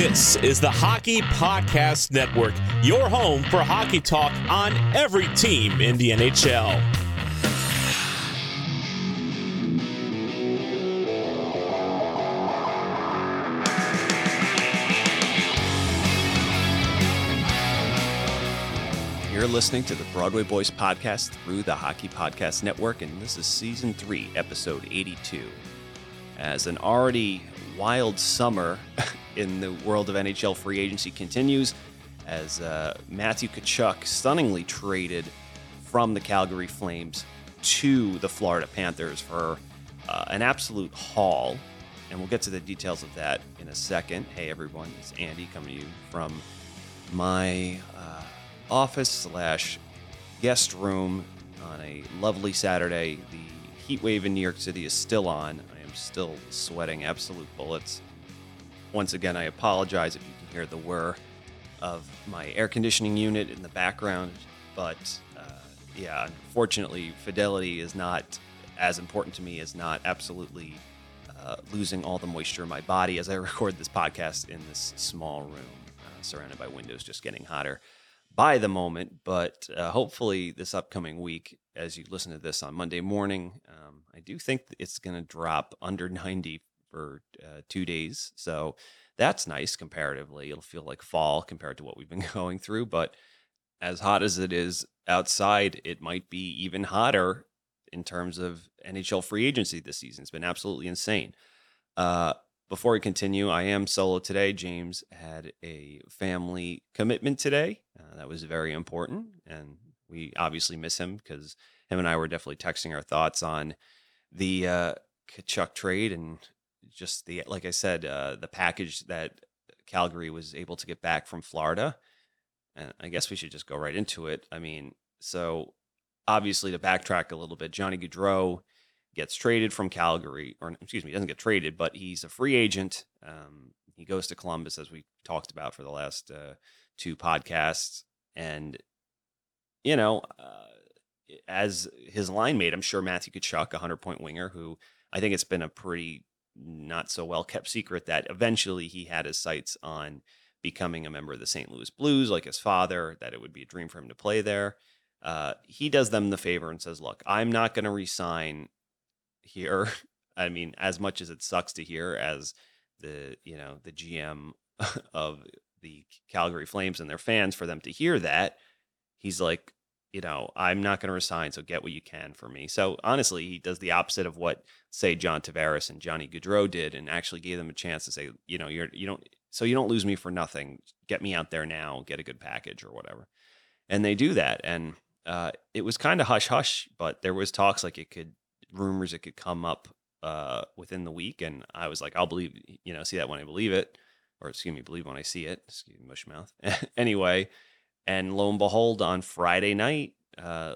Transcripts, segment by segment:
This is the Hockey Podcast Network, your home for hockey talk on every team in the NHL. You're listening to the Broadway Boys podcast through the Hockey Podcast Network, and this is season three, episode 82. As an already wild summer in the world of NHL free agency continues, as uh, Matthew Tkachuk stunningly traded from the Calgary Flames to the Florida Panthers for uh, an absolute haul. And we'll get to the details of that in a second. Hey, everyone, it's Andy coming to you from my uh, office slash guest room on a lovely Saturday. The heat wave in New York City is still on. I still sweating absolute bullets. Once again, I apologize if you can hear the whir of my air conditioning unit in the background, but uh, yeah, unfortunately, fidelity is not as important to me as not absolutely uh, losing all the moisture in my body as I record this podcast in this small room, uh, surrounded by windows just getting hotter by the moment. But uh, hopefully, this upcoming week, as you listen to this on Monday morning, um, I do think it's going to drop under 90 for uh, two days. So that's nice comparatively. It'll feel like fall compared to what we've been going through. But as hot as it is outside, it might be even hotter in terms of NHL free agency this season. It's been absolutely insane. Uh, before we continue, I am solo today. James had a family commitment today. Uh, that was very important. And we obviously miss him because him and I were definitely texting our thoughts on the uh, Tkachuk trade and just the, like I said, uh, the package that Calgary was able to get back from Florida. And I guess we should just go right into it. I mean, so obviously to backtrack a little bit, Johnny Gaudreau gets traded from Calgary, or excuse me, doesn't get traded, but he's a free agent. Um, he goes to Columbus, as we talked about for the last uh, two podcasts, and you know, uh, as his line mate, I'm sure Matthew Tkachuk, a hundred point winger, who I think it's been a pretty not so well kept secret that eventually he had his sights on becoming a member of the St. Louis Blues, like his father, that it would be a dream for him to play there. Uh, he does them the favor and says, "Look, I'm not going to resign here. I mean, as much as it sucks to hear as the, you know, the GM of the Calgary Flames and their fans for them to hear that, he's like, you know, I'm not going to resign, so get what you can for me. So honestly, he does the opposite of what, say, John Tavares and Johnny Gaudreau did, and actually gave them a chance to say, you know, you're you don't, so you don't lose me for nothing. Get me out there now, get a good package or whatever, and they do that, and uh, it was kind of hush hush, but there was talks like it could rumors it could come up uh, within the week, and I was like, I'll believe, you know, see that when I believe it, or excuse me, believe when I see it. Excuse me, mush mouth. anyway, and lo and behold, on Friday night, uh,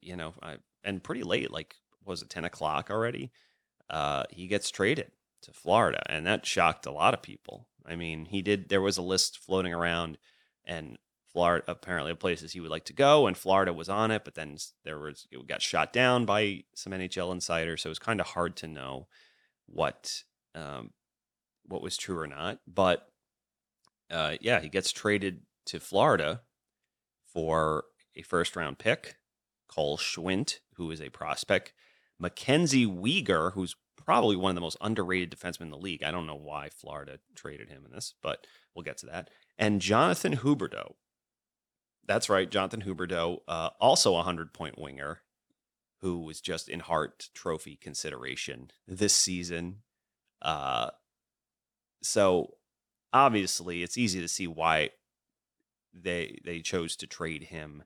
you know, I, and pretty late, like was it ten o'clock already? Uh, he gets traded to Florida, and that shocked a lot of people. I mean, he did. There was a list floating around, and Florida apparently places he would like to go, and Florida was on it, but then there was it got shot down by some NHL insiders, so it was kind of hard to know what um, what was true or not. But uh, yeah, he gets traded to Florida for a first round pick, Cole Schwindt, who is a prospect, Mackenzie Weegar, who's probably one of the most underrated defensemen in the league. I don't know why Florida traded him in this, but we'll get to that. And Jonathan Huberdeau, that's right, Jonathan Huberdeau, uh, also a hundred point winger, who was just in Hart Trophy consideration this season. Uh, so obviously, it's easy to see why they they chose to trade him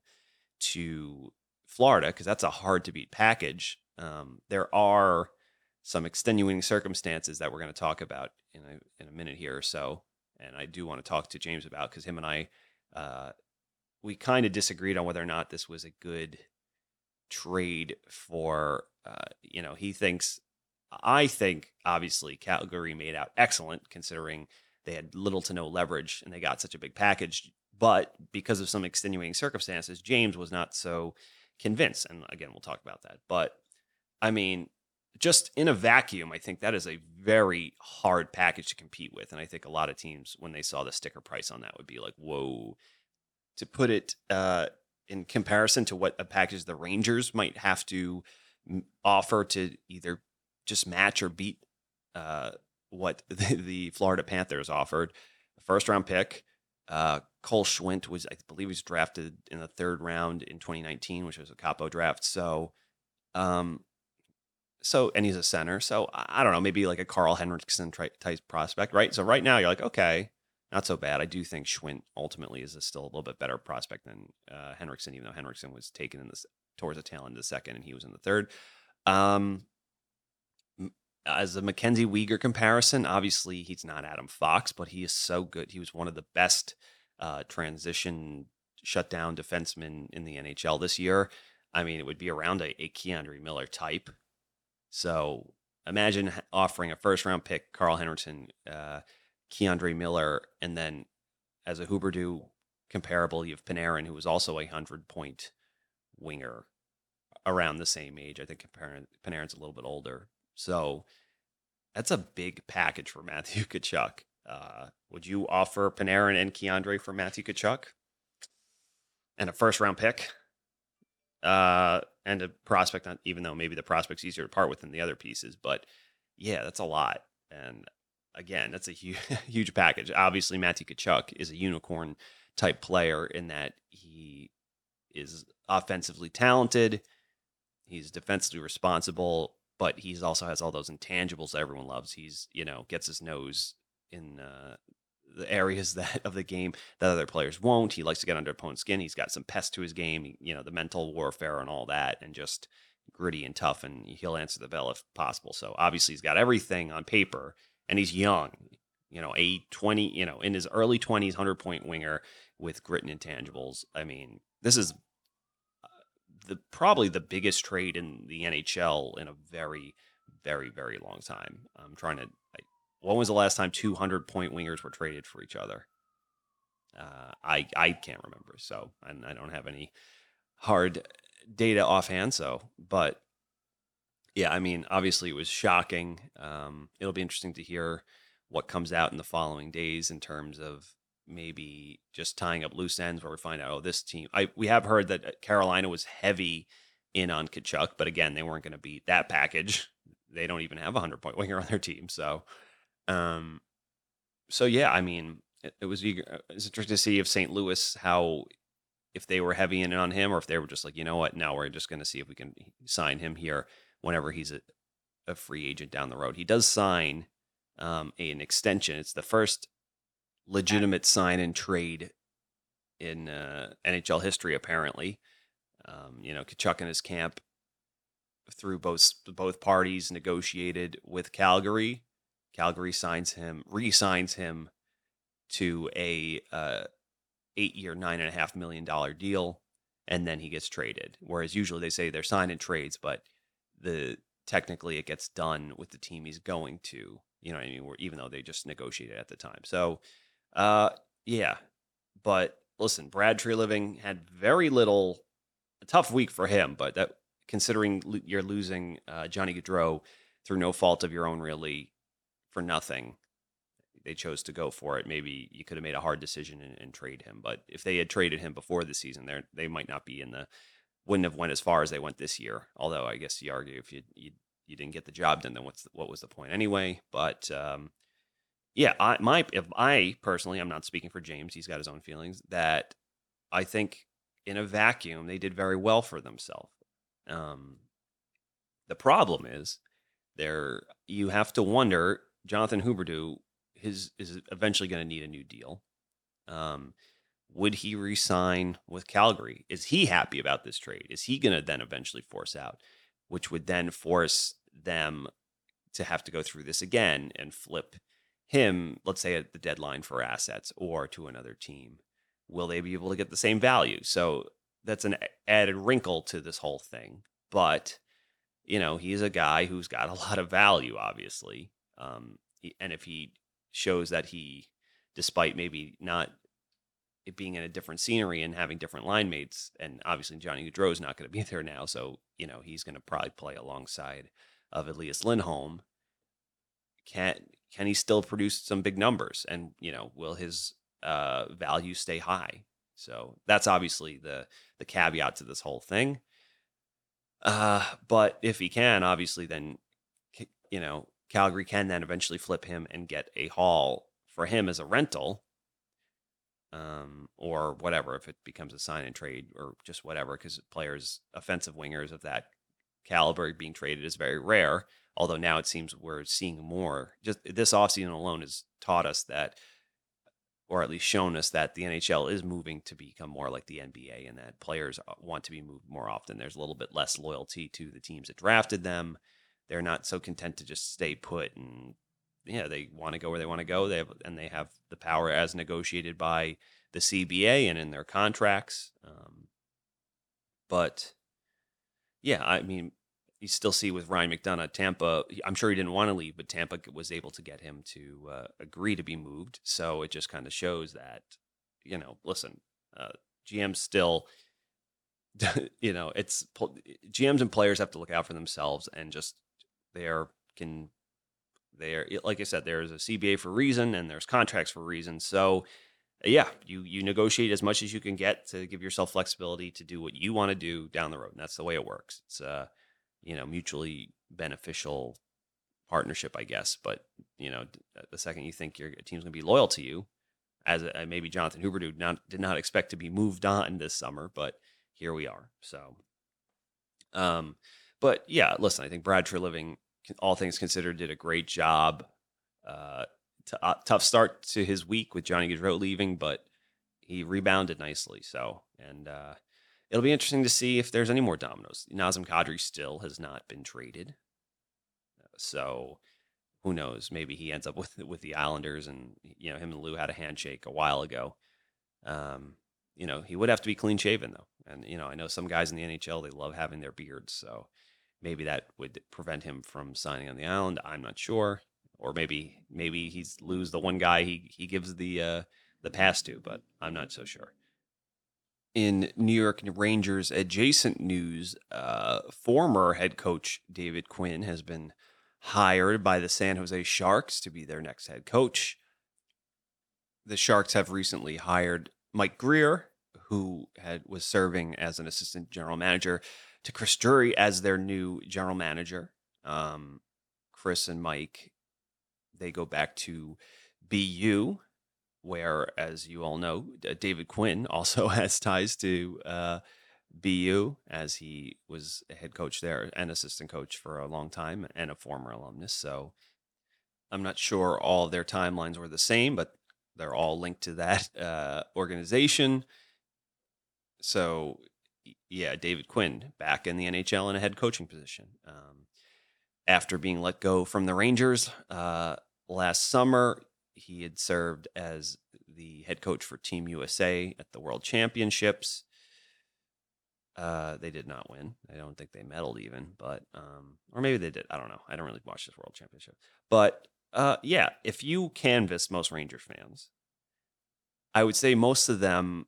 to Florida because that's a hard to beat package. Um, there are some extenuating circumstances that we're going to talk about in a in a minute here or so, and I do want to talk to James about because him and I uh, we kind of disagreed on whether or not this was a good trade for uh, you know he thinks i think obviously calgary made out excellent considering they had little to no leverage and they got such a big package but because of some extenuating circumstances james was not so convinced and again we'll talk about that but i mean just in a vacuum, I think that is a very hard package to compete with. And I think a lot of teams, when they saw the sticker price on that, would be like, whoa. To put it uh, in comparison to what a package the Rangers might have to offer to either just match or beat uh, what the, the, Florida Panthers offered, first round pick. Uh, Cole Schwindt was, I believe, he was drafted in the third round in 2019, which was a capo draft. So, um, so and he's a center. So I don't know, maybe like a Karl Henriksson type prospect, right? So right now you're like, okay, not so bad. I do think Schwindt ultimately is a still a little bit better prospect than uh, Henriksson, even though Henriksson was taken in this towards the tail end of the second and he was in the third. Um, as a Mackenzie Weegar comparison, obviously he's not Adam Fox, but he is so good. He was one of the best uh, transition shutdown defensemen in the NHL this year. I mean, it would be around a, a K'Andre Miller type so imagine offering a first round pick, Carl Henderson, uh, K'Andre Miller, and then as a Huberdeau comparable, you have Panarin, who was also a hundred point winger around the same age. I think Panarin's a little bit older. So that's a big package for Matthew Tkachuk. Uh, would you offer Panarin and K'Andre for Matthew Tkachuk? And a first round pick? Uh, and a prospect, even though maybe the prospect's easier to part with than the other pieces. But yeah, that's a lot. And again, that's a huge, huge package. Obviously, Matthew Tkachuk is a unicorn type player in that he is offensively talented, he's defensively responsible, but he's also has all those intangibles that everyone loves. He's you know gets his nose in uh, the areas that of the game that other players won't. He likes to get under opponent's skin. He's got some pest to his game, you know, the mental warfare and all that, and just gritty and tough. And he'll answer the bell if possible. So obviously he's got everything on paper, and he's young. You know, a twenty, you know, in his early twenties, hundred point winger with grit and intangibles. I mean, this is uh, the probably the biggest trade in the NHL in a very, very, very long time. I'm trying to when was the last time 200 point wingers were traded for each other? Uh, I I can't remember. So and I don't have any hard data offhand. So, but yeah, I mean, obviously it was shocking. Um, it'll be interesting to hear what comes out in the following days in terms of maybe just tying up loose ends where we find out, oh, this team. I we have heard that uh, Carolina was heavy in on Tkachuk, but again, they weren't going to beat that package. They don't even have a hundred point winger on their team, so um, so yeah, I mean, it, it was eager. Uh, it's interesting to see if St. Louis how if they were heavy in on him or if they were just like, you know what, now we're just going to see if we can sign him here whenever he's a, a free agent down the road. He does sign um, a, an extension. It's the first legitimate sign and trade in uh, NHL history, apparently. Um, you know, Tkachuk and his camp through both both parties negotiated with Calgary Calgary signs him, re-signs him to a uh, eight-year, nine and a half million dollar deal, and then he gets traded. Whereas usually they say they're signing trades, but the technically it gets done with the team he's going to. You know what I mean? even though they just negotiated at the time. So, uh, yeah. But listen, Brad Treliving had very little. A tough week for him, but that considering you're losing uh, Johnny Gaudreau through no fault of your own, really, for nothing. They chose to go for it. Maybe you could have made a hard decision and, and trade him. But if they had traded him before the season, they they might not be in the wouldn't have went as far as they went this year. Although I guess you argue if you you, you didn't get the job done, then what's the, what was the point anyway? But um, yeah, I my if I personally, I'm not speaking for James. He's got his own feelings. That I think in a vacuum they did very well for themselves. Um, the problem is there you have to wonder Jonathan Huberdeau his is eventually going to need a new deal. Um, would he resign with Calgary? Is he happy about this trade? Is he going to then eventually force out, which would then force them to have to go through this again and flip him, let's say at the deadline for assets or to another team? Will they be able to get the same value? So that's an added wrinkle to this whole thing. But, you know, he's a guy who's got a lot of value, obviously. Um, and if he shows that he, despite maybe not it being in a different scenery and having different line mates, and obviously Johnny Gaudreau is not going to be there now, so you know he's going to probably play alongside of Elias Lindholm, can can he still produce some big numbers? And you know, will his uh, value stay high? So that's obviously the the caveat to this whole thing. Uh, but if he can, obviously, then you know Calgary can then eventually flip him and get a haul for him as a rental, um, or whatever if it becomes a sign and trade or just whatever. Because players, offensive wingers of that caliber being traded is very rare. Although now it seems we're seeing more. Just this offseason alone has taught us that or at least shown us that the NHL is moving to become more like the NBA and that players uh, want to be moved more often. There's a little bit less loyalty to the teams that drafted them. They're not so content to just stay put and yeah, they want to go where they want to go. They have and they have the power as negotiated by the CBA and in their contracts. Um, but yeah, I mean, you still see with Ryan McDonagh, Tampa. I'm sure he didn't want to leave, but Tampa was able to get him to uh, agree to be moved. So it just kind of shows that, you know, listen, uh, GMs still, you know, it's GMs and players have to look out for themselves and just they're can they're like I said, there's a CBA for reason and there's contracts for reason. So yeah, you you negotiate as much as you can get to give yourself flexibility to do what you want to do down the road. And that's the way it works. It's a you know mutually beneficial partnership, I guess. But you know, uh, the second you think your team's going to be loyal to you, as a, uh, maybe Jonathan Huberdeau did not did not expect to be moved on this summer, but here we are. So, um, but yeah, listen, I think Brad Treliving, all things considered, did a great job. Uh, t- uh, tough start to his week with Johnny Gaudreau leaving, but he rebounded nicely. So, and uh, It'll be interesting to see if there's any more dominoes. Nazem Kadri still has not been traded. So who knows? Maybe he ends up with with the Islanders, and you know him and Lou had a handshake a while ago. Um, you know he would have to be clean shaven though, and you know I know some guys in the NHL they love having their beards, so maybe that would prevent him from signing on the island. I'm not sure, or maybe maybe he's lose the one guy he he gives the uh, the pass to, but I'm not so sure in New York Rangers adjacent news, uh, former head coach David Quinn has been hired by the San Jose Sharks to be their next head coach. The Sharks have recently hired Mike Grier, who had was serving as an assistant general manager, to Chris Drury as their new general manager. Um, Chris and Mike, they go back to BU, where, as you all know, David Quinn also has ties to uh, BU, as he was a head coach there and assistant coach for a long time and a former alumnus. So I'm not sure all their timelines were the same, but they're all linked to that uh, organization. So, yeah, David Quinn back in the NHL in a head coaching position. Um, after being let go from the Rangers uh, last summer, he had served as the head coach for Team USA at the World Championships. Uh, they did not win. I don't think they medaled even, but um, or maybe they did. I don't know. I don't really watch this World Championship, but uh, yeah, if you canvass most Rangers fans, I would say most of them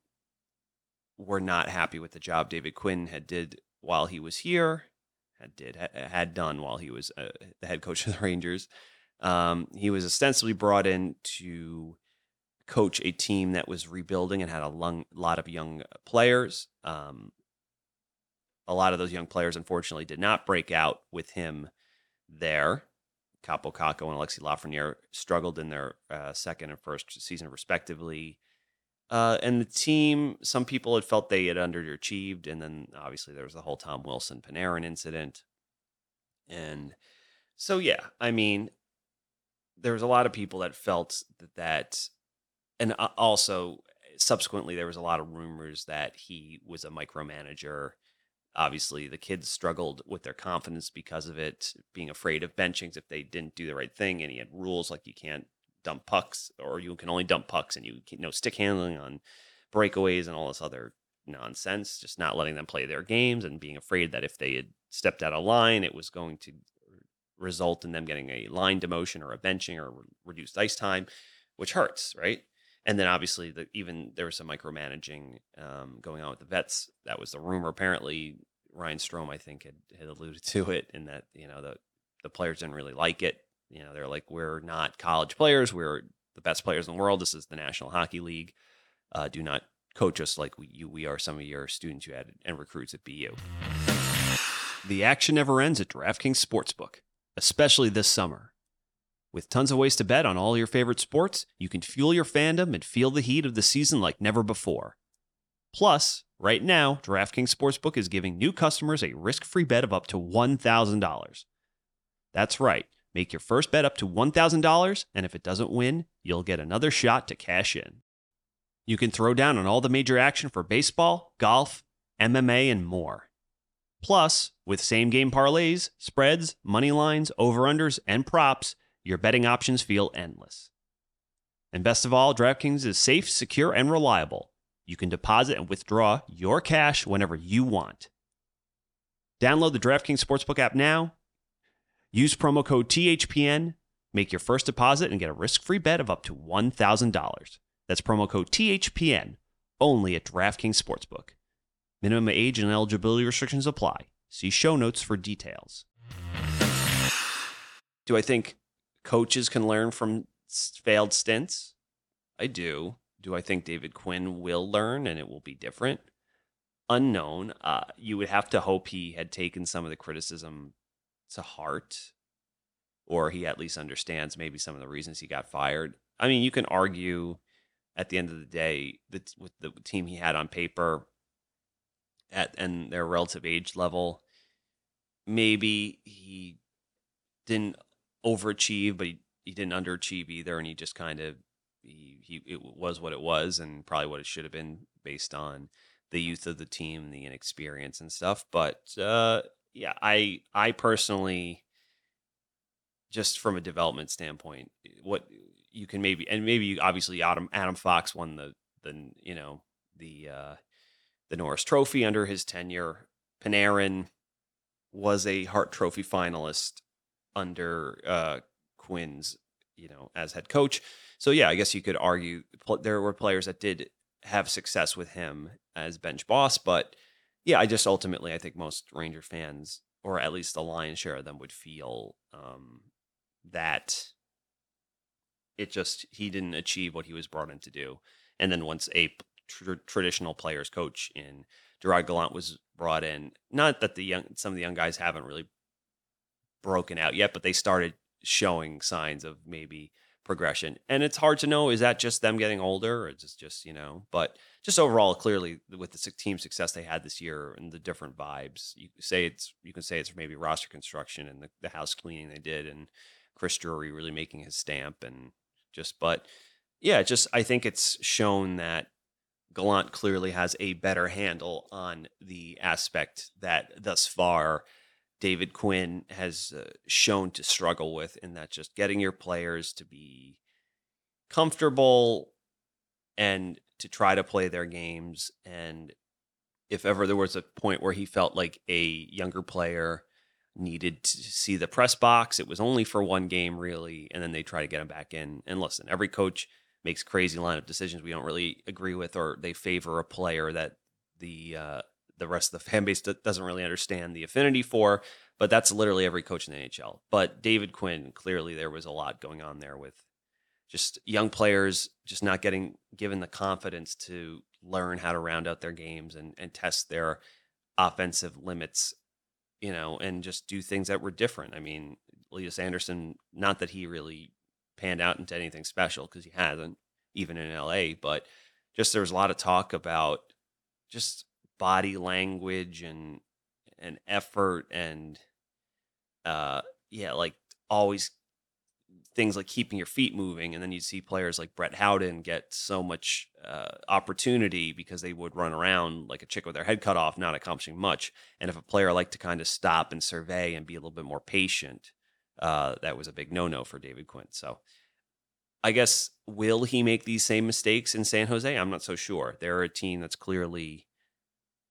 were not happy with the job David Quinn had did while he was here, had did had done while he was uh, the head coach of the Rangers. Um, he was ostensibly brought in to coach a team that was rebuilding and had a long, lot of young players. Um, a lot of those young players, unfortunately, did not break out with him there. Kaapo Kakko and Alexi Lafreniere struggled in their uh, second and first season, respectively. Uh, and the team, some people had felt they had underachieved. And then obviously there was the whole Tom Wilson Panarin incident. And so, yeah, I mean, there was a lot of people that felt that, that and uh, also subsequently there was a lot of rumors that he was a micromanager obviously the kids struggled with their confidence because of it being afraid of benchings if they didn't do the right thing and he had rules like you can't dump pucks or you can only dump pucks and you, you know stick handling on breakaways and all this other nonsense just not letting them play their games and being afraid that if they had stepped out of line it was going to result in them getting a line demotion or a benching or reduced ice time, which hurts, right? And then obviously, the, even there was some micromanaging um, going on with the vets. That was the rumor. Apparently, Ryan Strome, I think, had, had alluded to it in that you know the the players didn't really like it. You know, they're like, we're not college players. We're the best players in the world. This is the National Hockey League. Uh, do not coach us like we, you, we are some of your students you had and recruits at BU. The action never ends at DraftKings Sportsbook, especially this summer. With tons of ways to bet on all your favorite sports, you can fuel your fandom and feel the heat of the season like never before. Plus, right now, DraftKings Sportsbook is giving new customers a risk free bet of up to $1,000. That's right, make your first bet up to $1,000, and if it doesn't win, you'll get another shot to cash in. You can throw down on all the major action for baseball, golf, MMA, and more. Plus, with same game parlays, spreads, money lines, over unders, and props, your betting options feel endless. And best of all, DraftKings is safe, secure, and reliable. You can deposit and withdraw your cash whenever you want. Download the DraftKings Sportsbook app now. Use promo code THPN, make your first deposit, and get a risk free bet of up to $1,000. That's promo code THPN only at DraftKings Sportsbook. Minimum age and eligibility restrictions apply. See show notes for details. Do I think coaches can learn from failed stints? I do. Do I think David Quinn will learn and it will be different? Unknown. Uh, you would have to hope he had taken some of the criticism to heart, or he at least understands maybe some of the reasons he got fired. I mean, you can argue at the end of the day that with the team he had on paper at and their relative age level, maybe he didn't overachieve, but he, he didn't underachieve either, and he just kind of he, he it was what it was, and probably what it should have been based on the youth of the team, the inexperience and stuff. But uh, yeah, I I personally just from a development standpoint, what you can maybe and maybe you, obviously Adam Adam Fox won the the you know the uh, the Norris Trophy under his tenure. Panarin was a Hart Trophy finalist under uh, Quinn's, you know, as head coach. So yeah, I guess you could argue there were players that did have success with him as bench boss, but yeah, I just ultimately I think most Ranger fans, or at least the lion's share of them, would feel um, that it just he didn't achieve what he was brought in to do. And then once a tr- traditional players coach in Gerard Gallant was brought in. Not that the young some of the young guys haven't really broken out yet, but they started showing signs of maybe progression. And it's hard to know is that just them getting older or is just just, you know, but just overall clearly with the team success they had this year and the different vibes. You say it's you can say it's maybe roster construction and the, the house cleaning they did and Chris Drury really making his stamp and just but yeah, just I think it's shown that Gallant clearly has a better handle on the aspect that thus far David Quinn has uh, shown to struggle with, in that just getting your players to be comfortable and to try to play their games. And if ever there was a point where he felt like a younger player needed to see the press box, it was only for one game, really. And then they try to get him back in. And listen, every coach makes crazy lineup decisions we don't really agree with, or they favor a player that the uh, the rest of the fan base doesn't really understand the affinity for. But that's literally every coach in the NHL. But David Quinn, clearly there was a lot going on there with just young players just not getting given the confidence to learn how to round out their games and, and test their offensive limits, you know, and just do things that were different. I mean, Lias Andersson, not that he really panned out into anything special because he hasn't, even in LA. But just there was a lot of talk about just body language and and effort and uh yeah, like always things like keeping your feet moving, and then you'd see players like Brett Howden get so much uh, opportunity because they would run around like a chick with their head cut off, not accomplishing much. And if a player liked to kind of stop and survey and be a little bit more patient, uh, that was a big no no for David Quinn. So I guess will he make these same mistakes in San Jose? I'm not so sure. They're a team that's clearly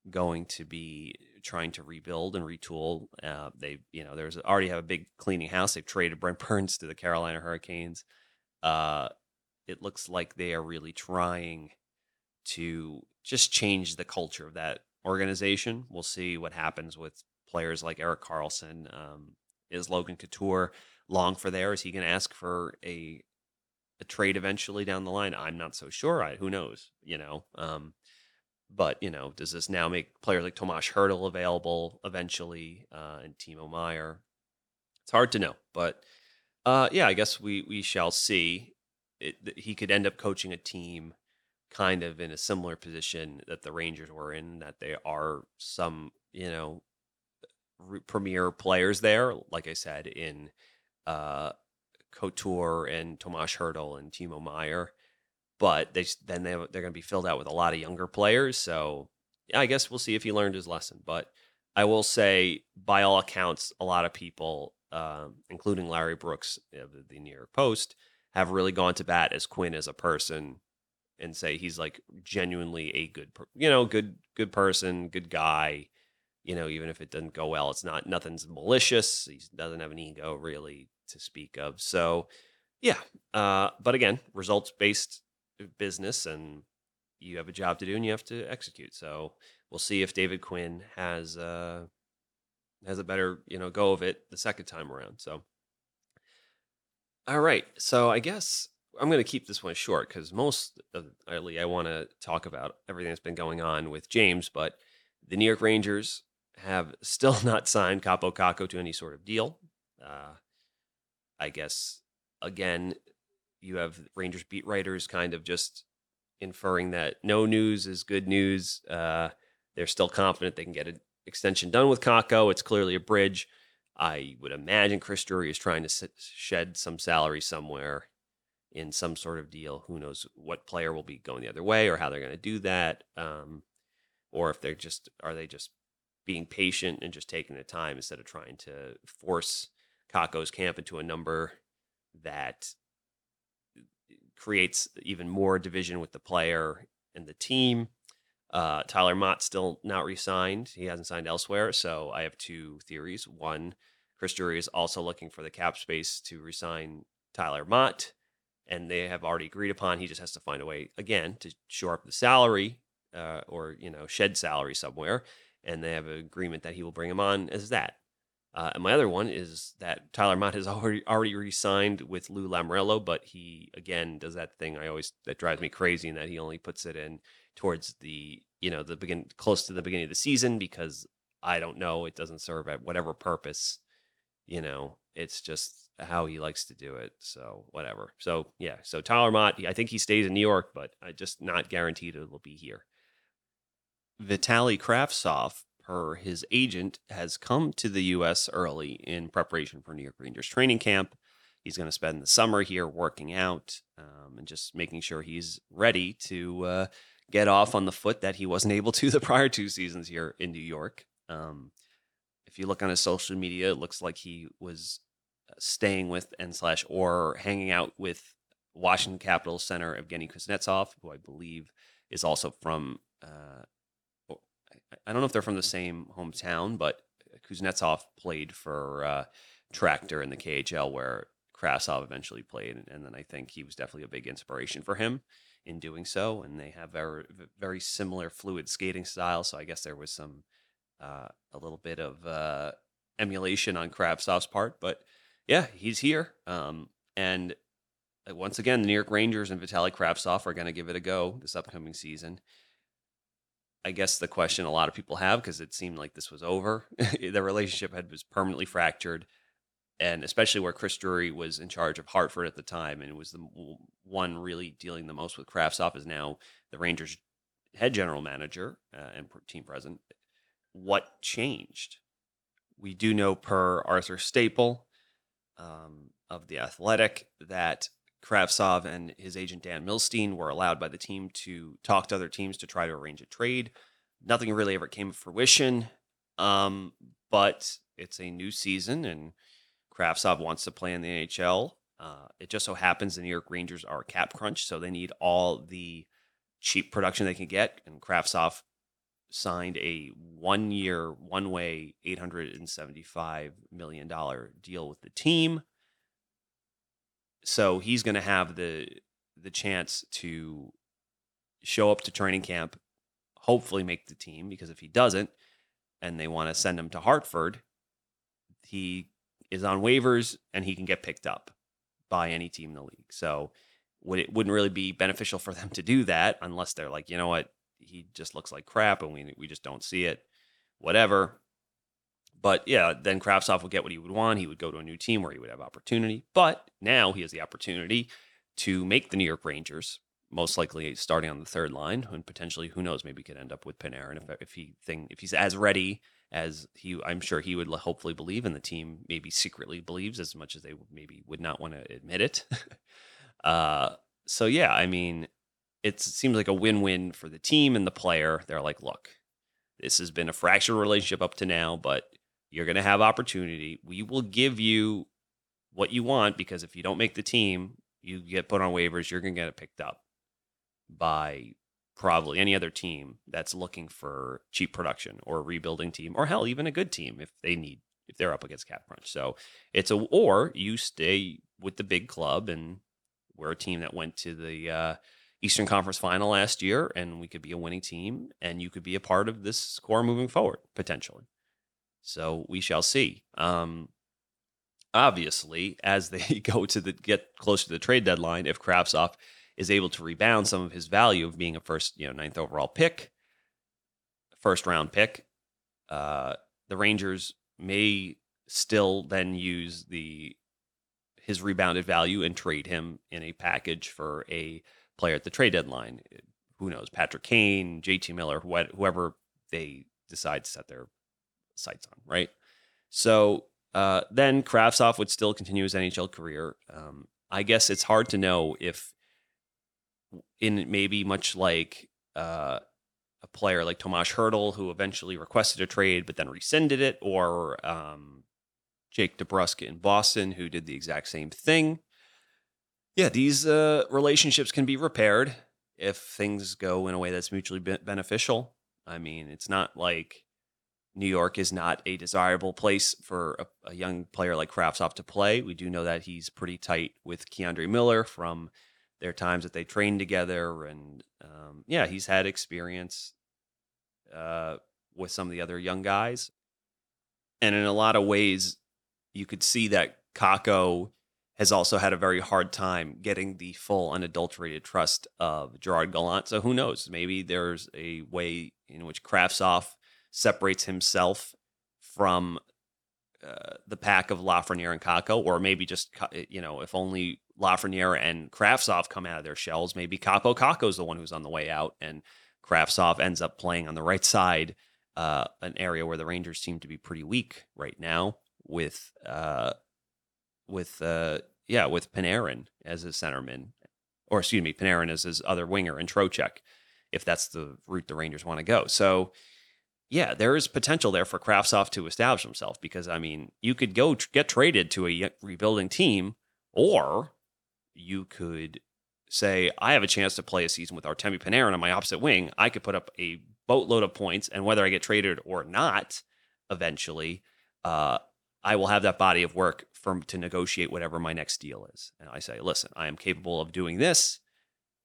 going to be trying to rebuild and retool. Uh, they, you know, there's already have a big cleaning house. They've traded Brent Burns to the Carolina Hurricanes. Uh, it looks like they are really trying to just change the culture of that organization. We'll see what happens with players like Erik Karlsson. Um, is Logan Couture long for there? Is he going to ask for a a trade eventually down the line? I'm not so sure. I, who knows? You know. Um, but you know, does this now make players like Tomas Hertl available eventually, uh, and Timo Meier? It's hard to know, but uh, yeah, I guess we we shall see. It, he could end up coaching a team kind of in a similar position that the Rangers were in, that they are some, you know, premier players there. Like I said, in uh, Couture and Tomas Hertl and Timo Meier, but they then they they're going to be filled out with a lot of younger players. So yeah, I guess we'll see if he learned his lesson. But I will say, by all accounts, a lot of people, um, including Larry Brooks of the New York Post, have really gone to bat as Quinn as a person and say he's like genuinely a good, you know, good good person, good guy. You know, even if it doesn't go well, it's not nothing's malicious. He doesn't have an ego really to speak of. So, yeah. Uh, but again, results based business, and you have a job to do, and you have to execute. So we'll see if David Quinn has uh, has a better you know go of it the second time around. So. All right. So I guess I'm going to keep this one short because most of I want to talk about everything that's been going on with James, but the New York Rangers have still not signed Kaapo Kakko to any sort of deal. Uh, I guess again, you have Rangers beat writers kind of just inferring that no news is good news. Uh, they're still confident they can get an extension done with Kakko. It's clearly a bridge. I would imagine Chris Drury is trying to shed some salary somewhere in some sort of deal. Who knows what player will be going the other way or how they're going to do that, um, or if they're just are they just being patient and just taking the time instead of trying to force Kakko's camp into a number that creates even more division with the player and the team. Uh, Tyler Motte still not re-signed. He hasn't signed elsewhere. So I have two theories. One, Chris Drury is also looking for the cap space to resign Tyler Motte, and they have already agreed upon. He just has to find a way again to shore up the salary uh, or you know shed salary somewhere, and they have an agreement that he will bring him on as that. Uh, and my other one is that Tyler Motte has already already re-signed with Lou Lamoriello, but he again does that thing I always that drives me crazy, in that he only puts it in towards the you know the begin close to the beginning of the season because I don't know it doesn't serve at whatever purpose, you know. It's just how he likes to do it. So whatever. So yeah. So Tyler Motte, I think he stays in New York, but I just not guaranteed it will be here. Vitali Kravtsov, per his agent, has come to the U.S. early in preparation for New York Rangers training camp. He's going to spend the summer here working out um, and just making sure he's ready to uh, get off on the foot that he wasn't able to the prior two seasons here in New York. Um, if you look on his social media, it looks like he was staying with and slash or hanging out with Washington Capitals center Evgeny Kuznetsov, who I believe is also from. Uh, I don't know if they're from the same hometown, but Kuznetsov played for uh, Tractor in the KHL, where Kravtsov eventually played, and then I think he was definitely a big inspiration for him in doing so. And they have very very similar fluid skating style, so I guess there was some uh, a little bit of uh, emulation on Kravtsov's part, but yeah, he's here. Um, and uh, once again, the New York Rangers and Vitali Kravtsov are going to give it a go this upcoming season. I guess the question a lot of people have because it seemed like this was over. the relationship had was permanently fractured, and especially where Chris Drury was in charge of Hartford at the time and was the one really dealing the most with Kravtsov is now the Rangers head general manager uh, and team president. What changed? We do know per Arthur Staple um, of the Athletic that Kravtsov and his agent Dan Milstein were allowed by the team to talk to other teams to try to arrange a trade. Nothing really ever came to fruition, um, but it's a new season and Kravtsov wants to play in the NHL. Uh, it just so happens the New York Rangers are cap crunch, so they need all the cheap production they can get, and Kravtsov signed a one year, one way, $875 million deal with the team. So he's going to have the the chance to show up to training camp, hopefully make the team because if he doesn't and they want to send him to Hartford, he is on waivers and he can get picked up by any team in the league. So would it wouldn't really be beneficial for them to do that unless they're like, you know what, he just looks like crap and we we just don't see it. Whatever. But yeah, then Kravtsov would get what he would want. He would go to a new team where he would have opportunity. But now he has the opportunity to make the New York Rangers, most likely starting on the third line, and potentially, who knows, maybe could end up with Panarin if if he think if he's as ready as he, I'm sure he would hopefully believe, and the team maybe secretly believes as much as they maybe would not want to admit it. uh, so yeah, I mean, it seems like a win-win for the team and the player. They're like, look, this has been a fractured relationship up to now, but you're going to have opportunity. We will give you what you want because if you don't make the team, you get put on waivers, you're going to get it picked up by probably any other team that's looking for cheap production or a rebuilding team or hell even a good team if they need if they're up against cap crunch. So it's a or you stay with the big club and we're a team that went to the uh, Eastern Conference final last year and we could be a winning team and you could be a part of this core moving forward potentially. So we shall see. Um, obviously, as they go to the get closer to the trade deadline, if Kravtsov is able to rebound some of his value of being a first, you know, ninth overall pick, first round pick, uh, the Rangers may still then use the his rebounded value and trade him in a package for a player at the trade deadline. Who knows? Patrick Kane, JT Miller, whoever they decide to set their sights on, right? So uh, then Kravtsov would still continue his NHL career. Um, I guess it's hard to know if, in maybe much like uh, a player like Tomas Hertl, who eventually requested a trade but then rescinded it, or um, Jake DeBrusk in Boston, who did the exact same thing. Yeah, these uh, relationships can be repaired if things go in a way that's mutually beneficial. I mean, it's not like New York is not a desirable place for a, a, young player like Kravtsov to play. We do know that he's pretty tight with K'Andre Miller from their times that they trained together, and um, yeah, he's had experience uh, with some of the other young guys. And in a lot of ways, you could see that Kakko has also had a very hard time getting the full unadulterated trust of Gerard Gallant. So who knows? Maybe there's a way in which Kravtsov separates himself from uh, the pack of Lafreniere and Kakko, or maybe just you know, if only Lafreniere and Kravtsov come out of their shells, maybe Kaapo Kakko's the one who's on the way out, and Kravtsov ends up playing on the right side, uh, an area where the Rangers seem to be pretty weak right now, with uh, with uh, yeah, with Panarin as his centerman, or excuse me, Panarin as his other winger, and Trocheck, if that's the route the Rangers want to go. So yeah, there is potential there for Kravtsov to establish himself because I mean, you could go tr- get traded to a rebuilding team, or you could say, I have a chance to play a season with Artemi Panarin on my opposite wing. I could put up a boatload of points, and whether I get traded or not, eventually, uh, I will have that body of work from to negotiate whatever my next deal is. And I say, listen, I am capable of doing this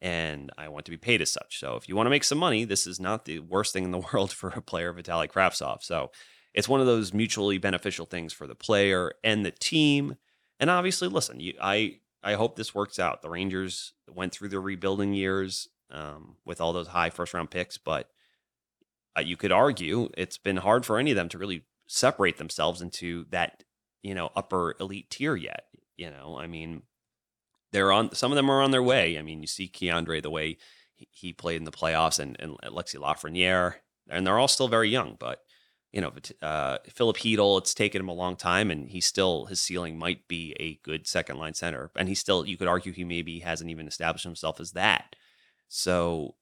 and I want to be paid as such. So if you want to make some money, this is not the worst thing in the world for a player of Vitali Kravtsov. So it's one of those mutually beneficial things for the player and the team. And obviously, listen, you, I I hope this works out. The Rangers went through their rebuilding years um, with all those high first round picks, but uh, you could argue it's been hard for any of them to really separate themselves into that you know upper elite tier yet. You know, I mean, they're on some of them are on their way. I mean, you see K'Andre the way he, played in the playoffs, and and Alexi Lafreniere, and they're all still very young. But you know, uh, Filip Chytil, it's taken him a long time, and he still his ceiling might be a good second line center, and he still you could argue he maybe hasn't even established himself as that. So,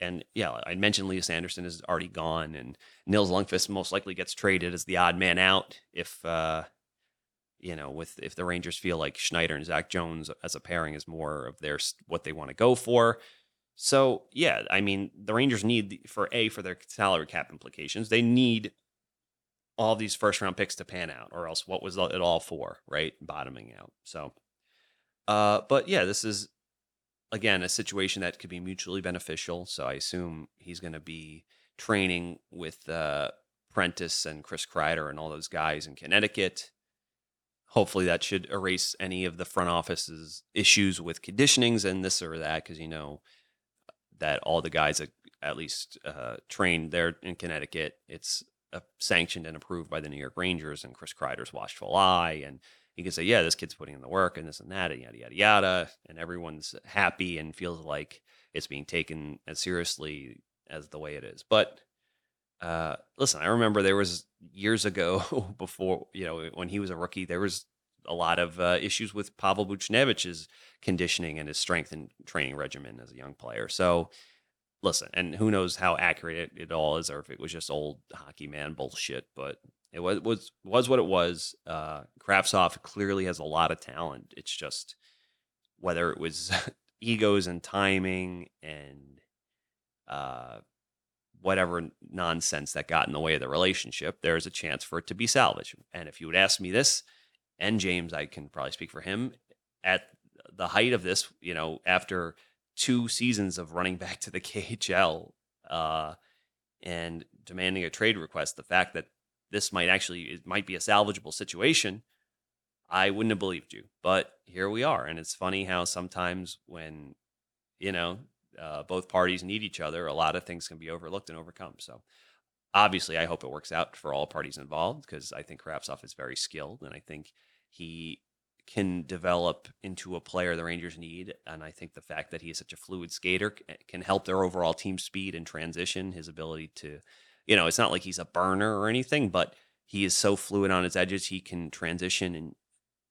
and yeah, I mentioned Lias Andersson is already gone, and Nils Lundkvist most likely gets traded as the odd man out if uh, you know, with if the Rangers feel like Schneider and Zach Jones as a pairing is more of their what they want to go for. So yeah, I mean, the Rangers need for a for their salary cap implications, they need all these first round picks to pan out, or else what was it all for, right? Bottoming out. So, uh, but yeah, this is again a situation that could be mutually beneficial. So I assume he's going to be training with uh, Prentice and Chris Kreider and all those guys in Connecticut hopefully that should erase any of the front office's issues with conditionings and this or that because you know that all the guys that at least uh, trained there in Connecticut, it's uh, sanctioned and approved by the New York Rangers and Chris Kreider's watchful eye and you can say, yeah, this kid's putting in the work and this and that, and yada, yada, yada. And everyone's happy and feels like it's being taken as seriously as the way it is. But uh, listen, I remember there was years ago before, you know, when he was a rookie, there was a lot of uh, issues with Pavel Buchnevich's conditioning and his strength and training regimen as a young player. So, listen, and who knows how accurate it, it all is, or if it was just old hockey man bullshit. But it was was was what it was. Uh, Kravtsov clearly has a lot of talent. It's just whether it was egos and timing and uh, whatever nonsense that got in the way of the relationship. There's a chance for it to be salvaged. And if you would ask me this, and James, I can probably speak for him at the height of this. You know, after two seasons of running back to the KHL. Uh, and demanding a trade request, the fact that this might actually it might be a salvageable situation, I wouldn't have believed you. But here we are, and it's funny how sometimes when you know uh, both parties need each other, a lot of things can be overlooked and overcome. So obviously, I hope it works out for all parties involved because I think Kravtsov is very skilled, and I think he can develop into a player the Rangers need. And I think the fact that he is such a fluid skater can help their overall team speed and transition, his ability to you know, it's not like he's a burner or anything, but he is so fluid on his edges. He can transition and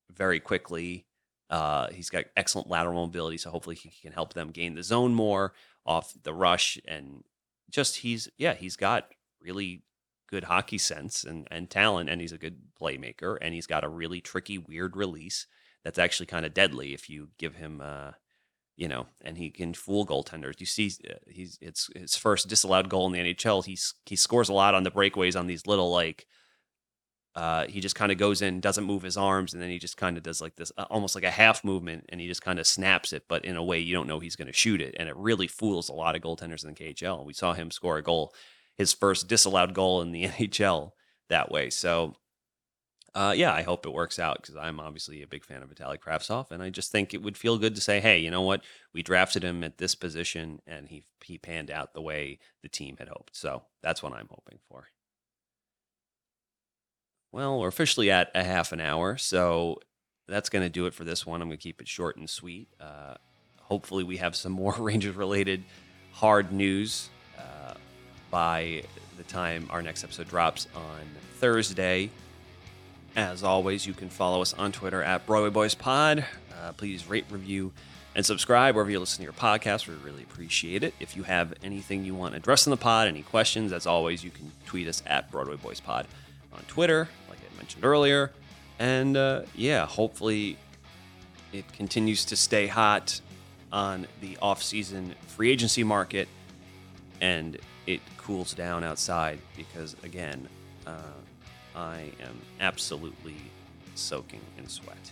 very quickly. Uh, he's got excellent lateral mobility, so hopefully he can help them gain the zone more off the rush. And just he's yeah, he's got really good hockey sense and, and talent, and he's a good playmaker, and he's got a really tricky, weird release that's actually kind of deadly if you give him uh, you know, and he can fool goaltenders. You see, uh, he's it's his first disallowed goal in the NHL. He's he scores a lot on the breakaways on these little like. Uh, he just kind of goes in, doesn't move his arms, and then he just kind of does like this, uh, almost like a half movement, and he just kind of snaps it, but in a way you don't know he's going to shoot it, and it really fools a lot of goaltenders in the KHL. We saw him score a goal, his first disallowed goal in the NHL that way. So uh, yeah, I hope it works out because I'm obviously a big fan of Vitali Kravtsov, and I just think it would feel good to say, hey, you know what? We drafted him at this position, and he he panned out the way the team had hoped. So that's what I'm hoping for. Well, we're officially at a half an hour, so that's going to do it for this one. I'm going to keep it short and sweet. Uh, hopefully, we have some more Rangers related hard news uh, by the time our next episode drops on Thursday. As always, you can follow us on Twitter at Broadway Boys Pod. Uh, please rate, review, and subscribe wherever you listen to your podcast. We really appreciate it. If you have anything you want addressed in the pod, any questions, as always, you can tweet us at Broadway Boys Pod on Twitter, like I mentioned earlier. And uh, yeah, hopefully it continues to stay hot on the off-season free agency market and it cools down outside because again, uh, I am absolutely soaking in sweat.